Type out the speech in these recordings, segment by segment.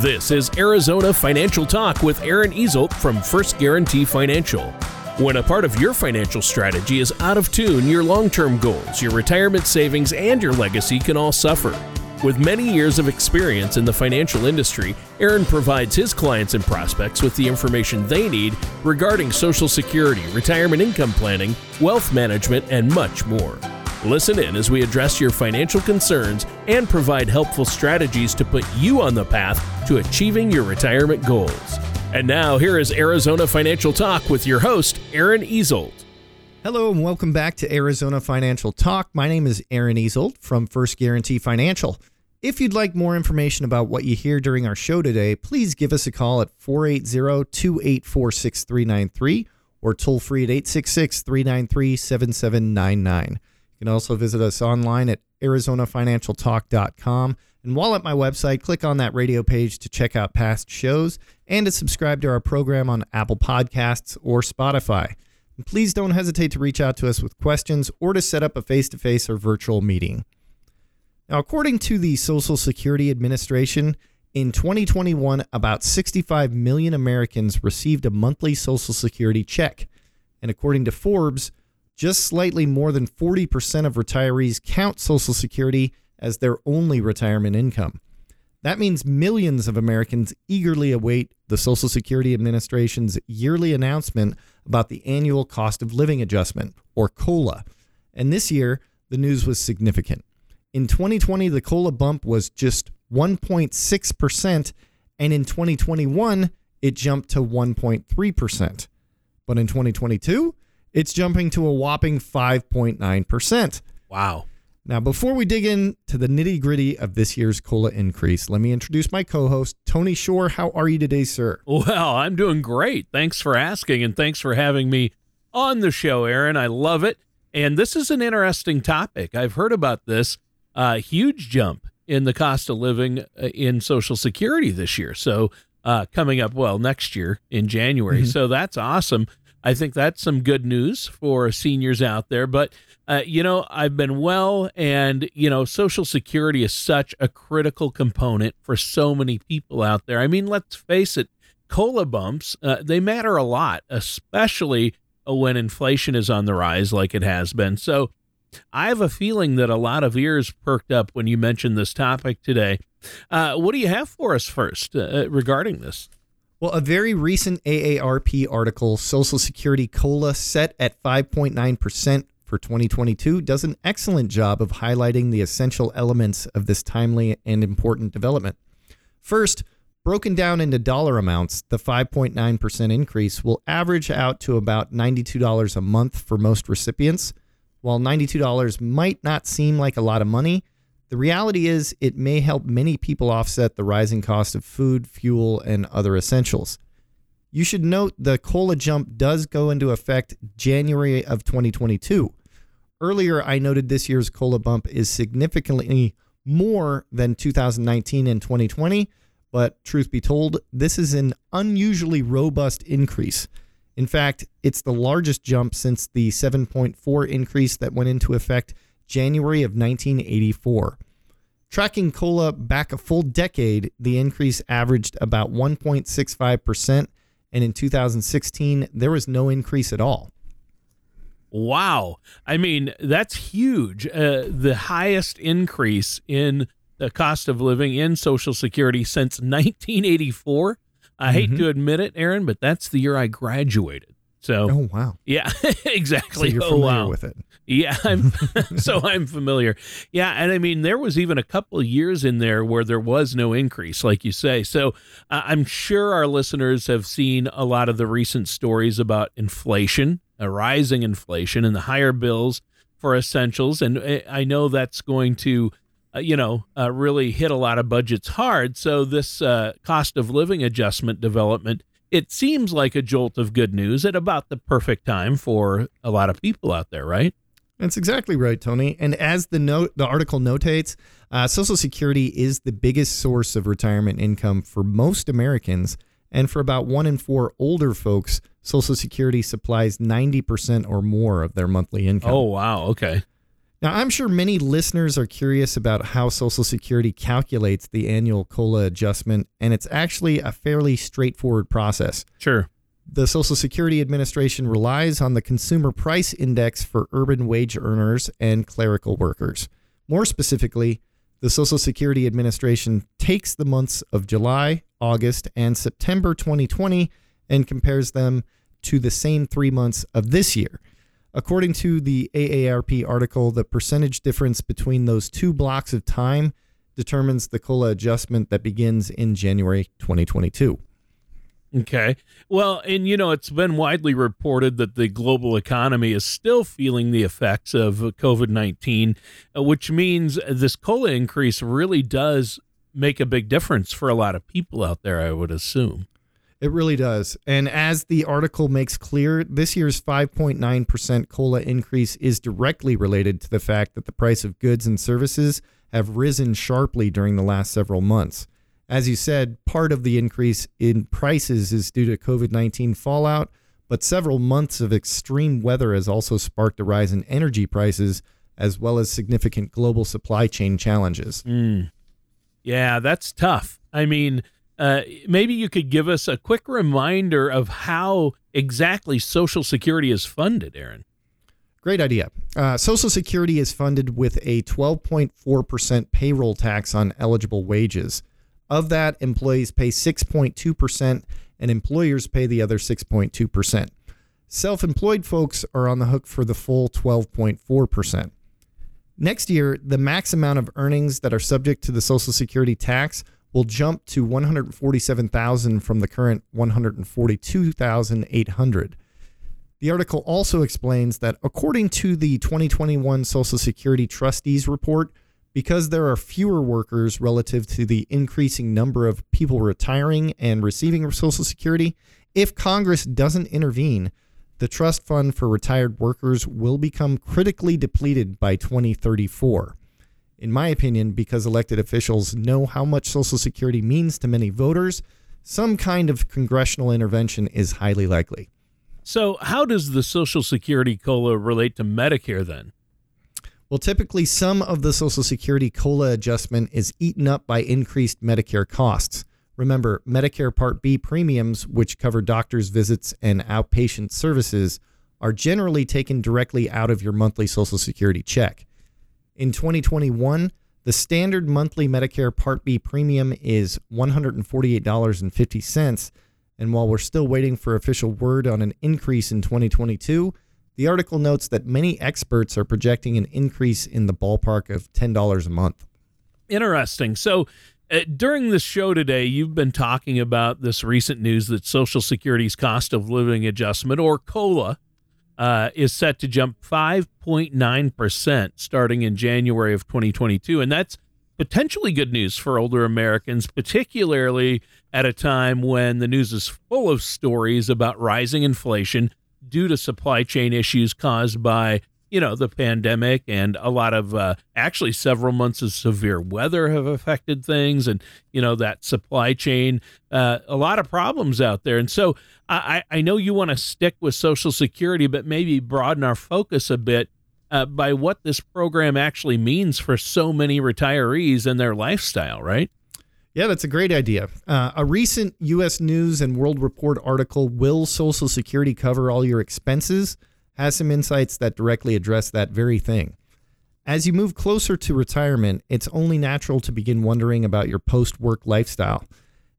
This is Arizona Financial Talk with Aaron Easelt from First Guarantee Financial. When a part of your financial strategy is out of tune, your long term goals, your retirement savings, and your legacy can all suffer. With many years of experience in the financial industry, Aaron provides his clients and prospects with the information they need regarding Social Security, retirement income planning, wealth management, and much more. Listen in as we address your financial concerns and provide helpful strategies to put you on the path to achieving your retirement goals. And now, here is Arizona Financial Talk with your host, Aaron Easelt. Hello and welcome back to Arizona Financial Talk. My name is Aaron Easelt from First Guarantee Financial. If you'd like more information about what you hear during our show today, please give us a call at 480 284 6393 or toll free at 866 393 7799. You can also visit us online at ArizonaFinancialTalk.com. And while at my website, click on that radio page to check out past shows and to subscribe to our program on Apple Podcasts or Spotify. And please don't hesitate to reach out to us with questions or to set up a face to face or virtual meeting. Now, according to the Social Security Administration, in 2021, about 65 million Americans received a monthly Social Security check. And according to Forbes, just slightly more than 40% of retirees count Social Security as their only retirement income. That means millions of Americans eagerly await the Social Security Administration's yearly announcement about the annual cost of living adjustment, or COLA. And this year, the news was significant. In 2020, the COLA bump was just 1.6%, and in 2021, it jumped to 1.3%. But in 2022, it's jumping to a whopping 5.9%. Wow. Now, before we dig into the nitty gritty of this year's COLA increase, let me introduce my co host, Tony Shore. How are you today, sir? Well, I'm doing great. Thanks for asking, and thanks for having me on the show, Aaron. I love it. And this is an interesting topic. I've heard about this uh, huge jump in the cost of living uh, in Social Security this year. So, uh, coming up, well, next year in January. Mm-hmm. So, that's awesome. I think that's some good news for seniors out there. But, uh, you know, I've been well, and, you know, Social Security is such a critical component for so many people out there. I mean, let's face it, COLA bumps, uh, they matter a lot, especially when inflation is on the rise like it has been. So, I have a feeling that a lot of ears perked up when you mentioned this topic today. Uh, what do you have for us first uh, regarding this? Well, a very recent AARP article, Social Security COLA set at 5.9% for 2022, does an excellent job of highlighting the essential elements of this timely and important development. First, broken down into dollar amounts, the 5.9% increase will average out to about $92 a month for most recipients. While $92 might not seem like a lot of money, the reality is, it may help many people offset the rising cost of food, fuel, and other essentials. You should note the COLA jump does go into effect January of 2022. Earlier, I noted this year's COLA bump is significantly more than 2019 and 2020, but truth be told, this is an unusually robust increase. In fact, it's the largest jump since the 7.4 increase that went into effect January of 1984. Tracking COLA back a full decade, the increase averaged about 1.65%, and in 2016, there was no increase at all. Wow. I mean, that's huge. Uh, the highest increase in the cost of living in Social Security since 1984. I hate mm-hmm. to admit it, Aaron, but that's the year I graduated. So, oh wow, yeah, exactly. So you're oh, familiar wow. with it. Yeah, I'm so I'm familiar. Yeah, and I mean there was even a couple of years in there where there was no increase, like you say. So uh, I'm sure our listeners have seen a lot of the recent stories about inflation, a rising inflation, and the higher bills for essentials, and uh, I know that's going to. Uh, you know, uh, really hit a lot of budgets hard. So, this uh, cost of living adjustment development it seems like a jolt of good news at about the perfect time for a lot of people out there, right? That's exactly right, Tony. And as the note, the article notates, uh, Social Security is the biggest source of retirement income for most Americans, and for about one in four older folks, Social Security supplies ninety percent or more of their monthly income. Oh, wow! Okay. Now, I'm sure many listeners are curious about how Social Security calculates the annual COLA adjustment, and it's actually a fairly straightforward process. Sure. The Social Security Administration relies on the Consumer Price Index for urban wage earners and clerical workers. More specifically, the Social Security Administration takes the months of July, August, and September 2020 and compares them to the same three months of this year. According to the AARP article, the percentage difference between those two blocks of time determines the COLA adjustment that begins in January 2022. Okay. Well, and you know, it's been widely reported that the global economy is still feeling the effects of COVID 19, uh, which means this COLA increase really does make a big difference for a lot of people out there, I would assume. It really does. And as the article makes clear, this year's 5.9% COLA increase is directly related to the fact that the price of goods and services have risen sharply during the last several months. As you said, part of the increase in prices is due to COVID 19 fallout, but several months of extreme weather has also sparked a rise in energy prices, as well as significant global supply chain challenges. Mm. Yeah, that's tough. I mean, uh, maybe you could give us a quick reminder of how exactly Social Security is funded, Aaron. Great idea. Uh, Social Security is funded with a 12.4% payroll tax on eligible wages. Of that, employees pay 6.2% and employers pay the other 6.2%. Self employed folks are on the hook for the full 12.4%. Next year, the max amount of earnings that are subject to the Social Security tax will jump to 147,000 from the current 142,800. The article also explains that according to the 2021 Social Security Trustees report, because there are fewer workers relative to the increasing number of people retiring and receiving Social Security, if Congress doesn't intervene, the trust fund for retired workers will become critically depleted by 2034 in my opinion, because elected officials know how much Social Security means to many voters, some kind of congressional intervention is highly likely. So, how does the Social Security COLA relate to Medicare then? Well, typically, some of the Social Security COLA adjustment is eaten up by increased Medicare costs. Remember, Medicare Part B premiums, which cover doctor's visits and outpatient services, are generally taken directly out of your monthly Social Security check. In 2021, the standard monthly Medicare Part B premium is $148.50. And while we're still waiting for official word on an increase in 2022, the article notes that many experts are projecting an increase in the ballpark of $10 a month. Interesting. So, uh, during this show today, you've been talking about this recent news that Social Security's cost of living adjustment, or COLA, uh, is set to jump 5.9% starting in January of 2022. And that's potentially good news for older Americans, particularly at a time when the news is full of stories about rising inflation due to supply chain issues caused by you know, the pandemic and a lot of uh, actually several months of severe weather have affected things, and you know that supply chain, uh, a lot of problems out there. And so I, I know you want to stick with Social Security, but maybe broaden our focus a bit uh, by what this program actually means for so many retirees and their lifestyle, right? Yeah, that's a great idea. Uh, a recent U.S. News and World Report article, Will Social Security Cover All Your Expenses? Has some insights that directly address that very thing. As you move closer to retirement, it's only natural to begin wondering about your post work lifestyle.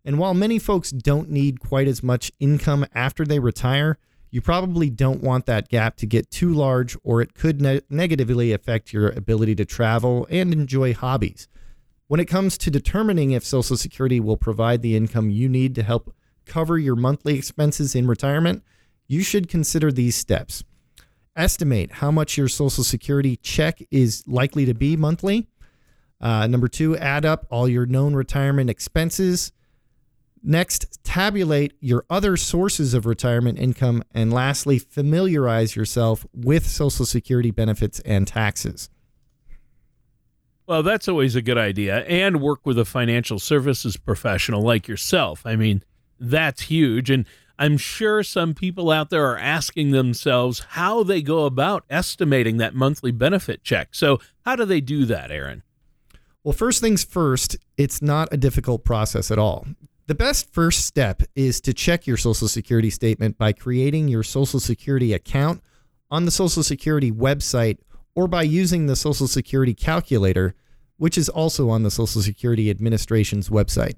And while many folks don't need quite as much income after they retire, you probably don't want that gap to get too large, or it could ne- negatively affect your ability to travel and enjoy hobbies. When it comes to determining if Social Security will provide the income you need to help cover your monthly expenses in retirement, you should consider these steps estimate how much your Social Security check is likely to be monthly. Uh, number two, add up all your known retirement expenses. Next, tabulate your other sources of retirement income. And lastly, familiarize yourself with Social Security benefits and taxes. Well, that's always a good idea. And work with a financial services professional like yourself. I mean, that's huge. And I'm sure some people out there are asking themselves how they go about estimating that monthly benefit check. So, how do they do that, Aaron? Well, first things first, it's not a difficult process at all. The best first step is to check your Social Security statement by creating your Social Security account on the Social Security website or by using the Social Security calculator, which is also on the Social Security Administration's website.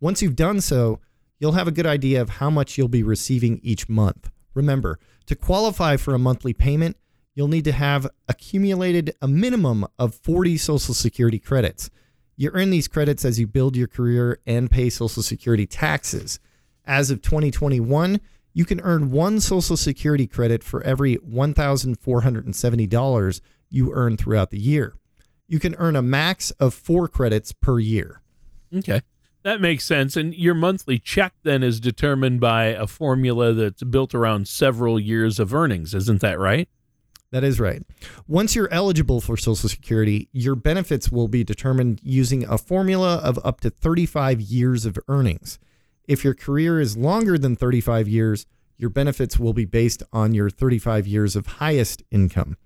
Once you've done so, you'll have a good idea of how much you'll be receiving each month. Remember, to qualify for a monthly payment, you'll need to have accumulated a minimum of 40 Social Security credits. You earn these credits as you build your career and pay Social Security taxes. As of 2021, you can earn one Social Security credit for every $1,470 you earn throughout the year. You can earn a max of four credits per year. Okay. That makes sense. And your monthly check then is determined by a formula that's built around several years of earnings. Isn't that right? That is right. Once you're eligible for Social Security, your benefits will be determined using a formula of up to 35 years of earnings. If your career is longer than 35 years, your benefits will be based on your 35 years of highest income.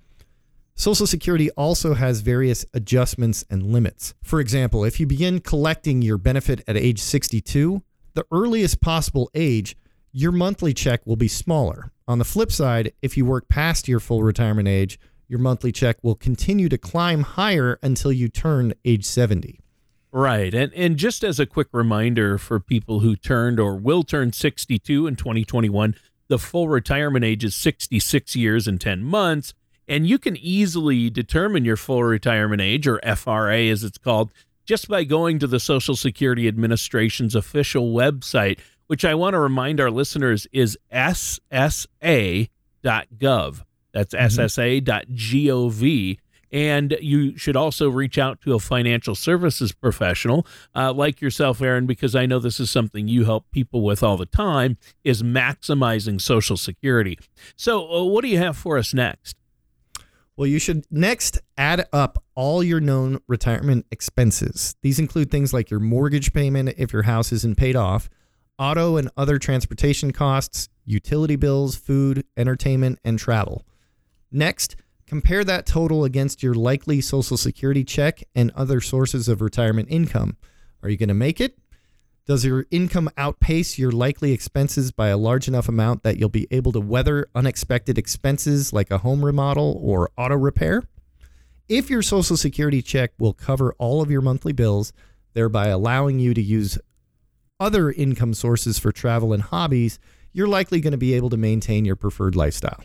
Social Security also has various adjustments and limits. For example, if you begin collecting your benefit at age 62, the earliest possible age, your monthly check will be smaller. On the flip side, if you work past your full retirement age, your monthly check will continue to climb higher until you turn age 70. Right. And and just as a quick reminder for people who turned or will turn 62 in 2021, the full retirement age is 66 years and 10 months, and you can easily determine your full retirement age or FRA as it's called just by going to the Social Security Administration's official website which I want to remind our listeners is ssa.gov. That's mm-hmm. ssa.gov. And you should also reach out to a financial services professional uh, like yourself, Aaron, because I know this is something you help people with all the time is maximizing Social Security. So, uh, what do you have for us next? Well, you should next add up all your known retirement expenses. These include things like your mortgage payment if your house isn't paid off, auto and other transportation costs, utility bills, food, entertainment, and travel. Next, compare that total against your likely Social Security check and other sources of retirement income. Are you going to make it? Does your income outpace your likely expenses by a large enough amount that you'll be able to weather unexpected expenses like a home remodel or auto repair? If your Social Security check will cover all of your monthly bills, thereby allowing you to use other income sources for travel and hobbies, you're likely going to be able to maintain your preferred lifestyle.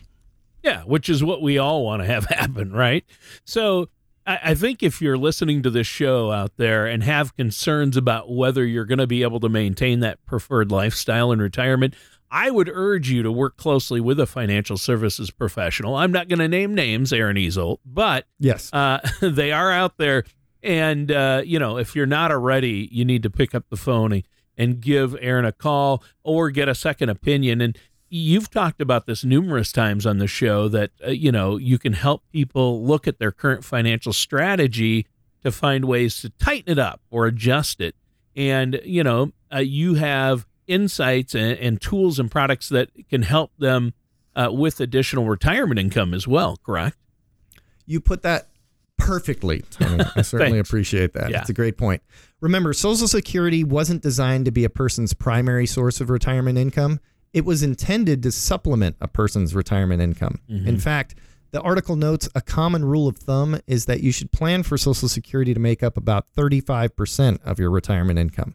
Yeah, which is what we all want to have happen, right? So I, I think if you're listening to this show out there and have concerns about whether you're going to be able to maintain that preferred lifestyle in retirement, I would urge you to work closely with a financial services professional. I'm not going to name names, Aaron Easel, but yes, uh, they are out there. And, uh, you know, if you're not already, you need to pick up the phone and and give Aaron a call or get a second opinion. And you've talked about this numerous times on the show that, uh, you know, you can help people look at their current financial strategy to find ways to tighten it up or adjust it. And, you know, uh, you have insights and, and, tools and products that can help them uh, with additional retirement income as well, correct? You put that perfectly, Tony. I certainly appreciate that. Yeah. It's a great point. Remember, Social Security wasn't designed to be a person's primary source of retirement income. It was intended to supplement a person's retirement income. Mm-hmm. In fact, the article notes a common rule of thumb is that you should plan for Social Security to make up about 35% of your retirement income.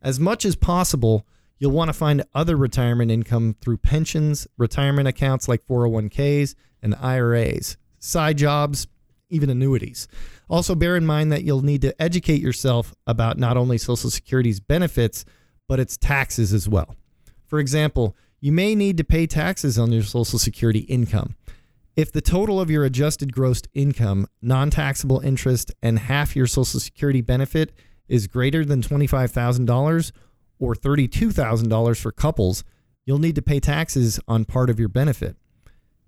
As much as possible, you'll want to find other retirement income through pensions, retirement accounts like 401ks, and IRAs, side jobs, even annuities. Also, bear in mind that you'll need to educate yourself about not only Social Security's benefits, but its taxes as well. For example, you may need to pay taxes on your Social Security income. If the total of your adjusted gross income, non taxable interest, and half your Social Security benefit is greater than $25,000 or $32,000 for couples, you'll need to pay taxes on part of your benefit.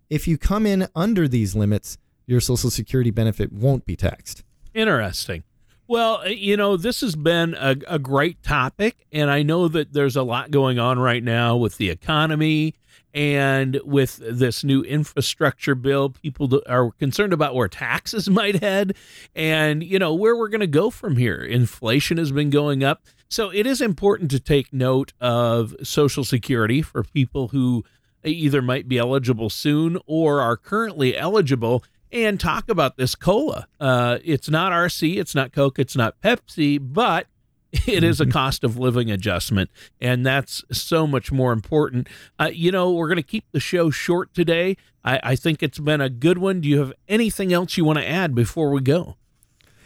If you come in under these limits, your Social Security benefit won't be taxed. Interesting. Well, uh, you know, this has been a, a, great topic, and I know that there's a lot going on right now with the economy and with this new infrastructure bill. People are concerned about where taxes might head and, you know, where we're going to go from here. Inflation has been going up. So it is important to take note of Social Security for people who either might be eligible soon or are currently eligible and talk about this cola. Uh, it's not RC, it's not Coke, it's not Pepsi, but it is a cost of living adjustment, and that's so much more important. Uh, you know, we're going to keep the show short today. I, I think it's been a good one. Do you have anything else you want to add before we go?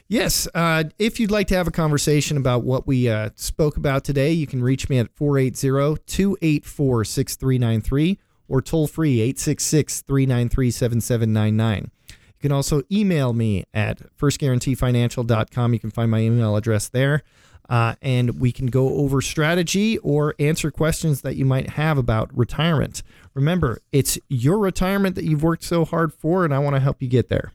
Yes. Uh, if you'd like to have a conversation about what we uh, spoke about today, you can reach me at 480 284 6393 or toll free 866 393 7799. You can also email me at firstguaranteefinancial.com. You can find my email address there. Uh, and we can go over strategy or answer questions that you might have about retirement. Remember, it's your retirement that you've worked so hard for, and I want to help you get there.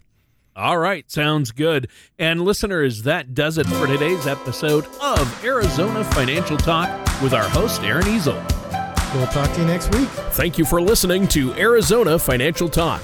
All right, sounds good. And listeners, that does it for today's episode of Arizona Financial Talk with our host, Aaron Easel. We'll talk to you next week. Thank you for listening to Arizona Financial Talk.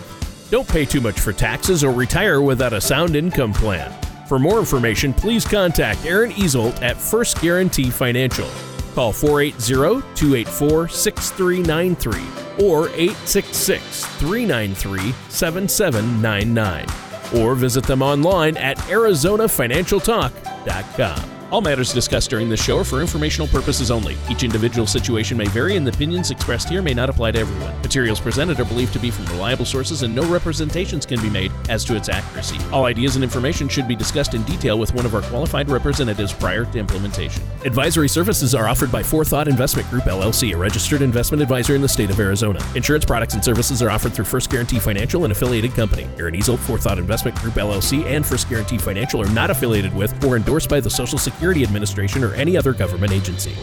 Don't pay too much for taxes or retire without a sound income plan. For more information, please contact Aaron Easelt at First Guarantee Financial. Call 480 284 6393 or 866 393 7799 or visit them online at ArizonaFinancialTalk.com. All matters discussed during this show are for informational purposes only. Each individual situation may vary, and the opinions expressed here may not apply to everyone. Materials presented are believed to be from reliable sources, and no representations can be made as to its accuracy. All ideas and information should be discussed in detail with one of our qualified representatives prior to implementation. Advisory services are offered by Forethought Investment Group LLC, a registered investment advisor in the state of Arizona. Insurance products and services are offered through First Guarantee Financial, an affiliated company. Aaron Easel, Forethought Investment Group LLC, and First Guarantee Financial are not affiliated with or endorsed by the Social Security Security Administration or any other government agency.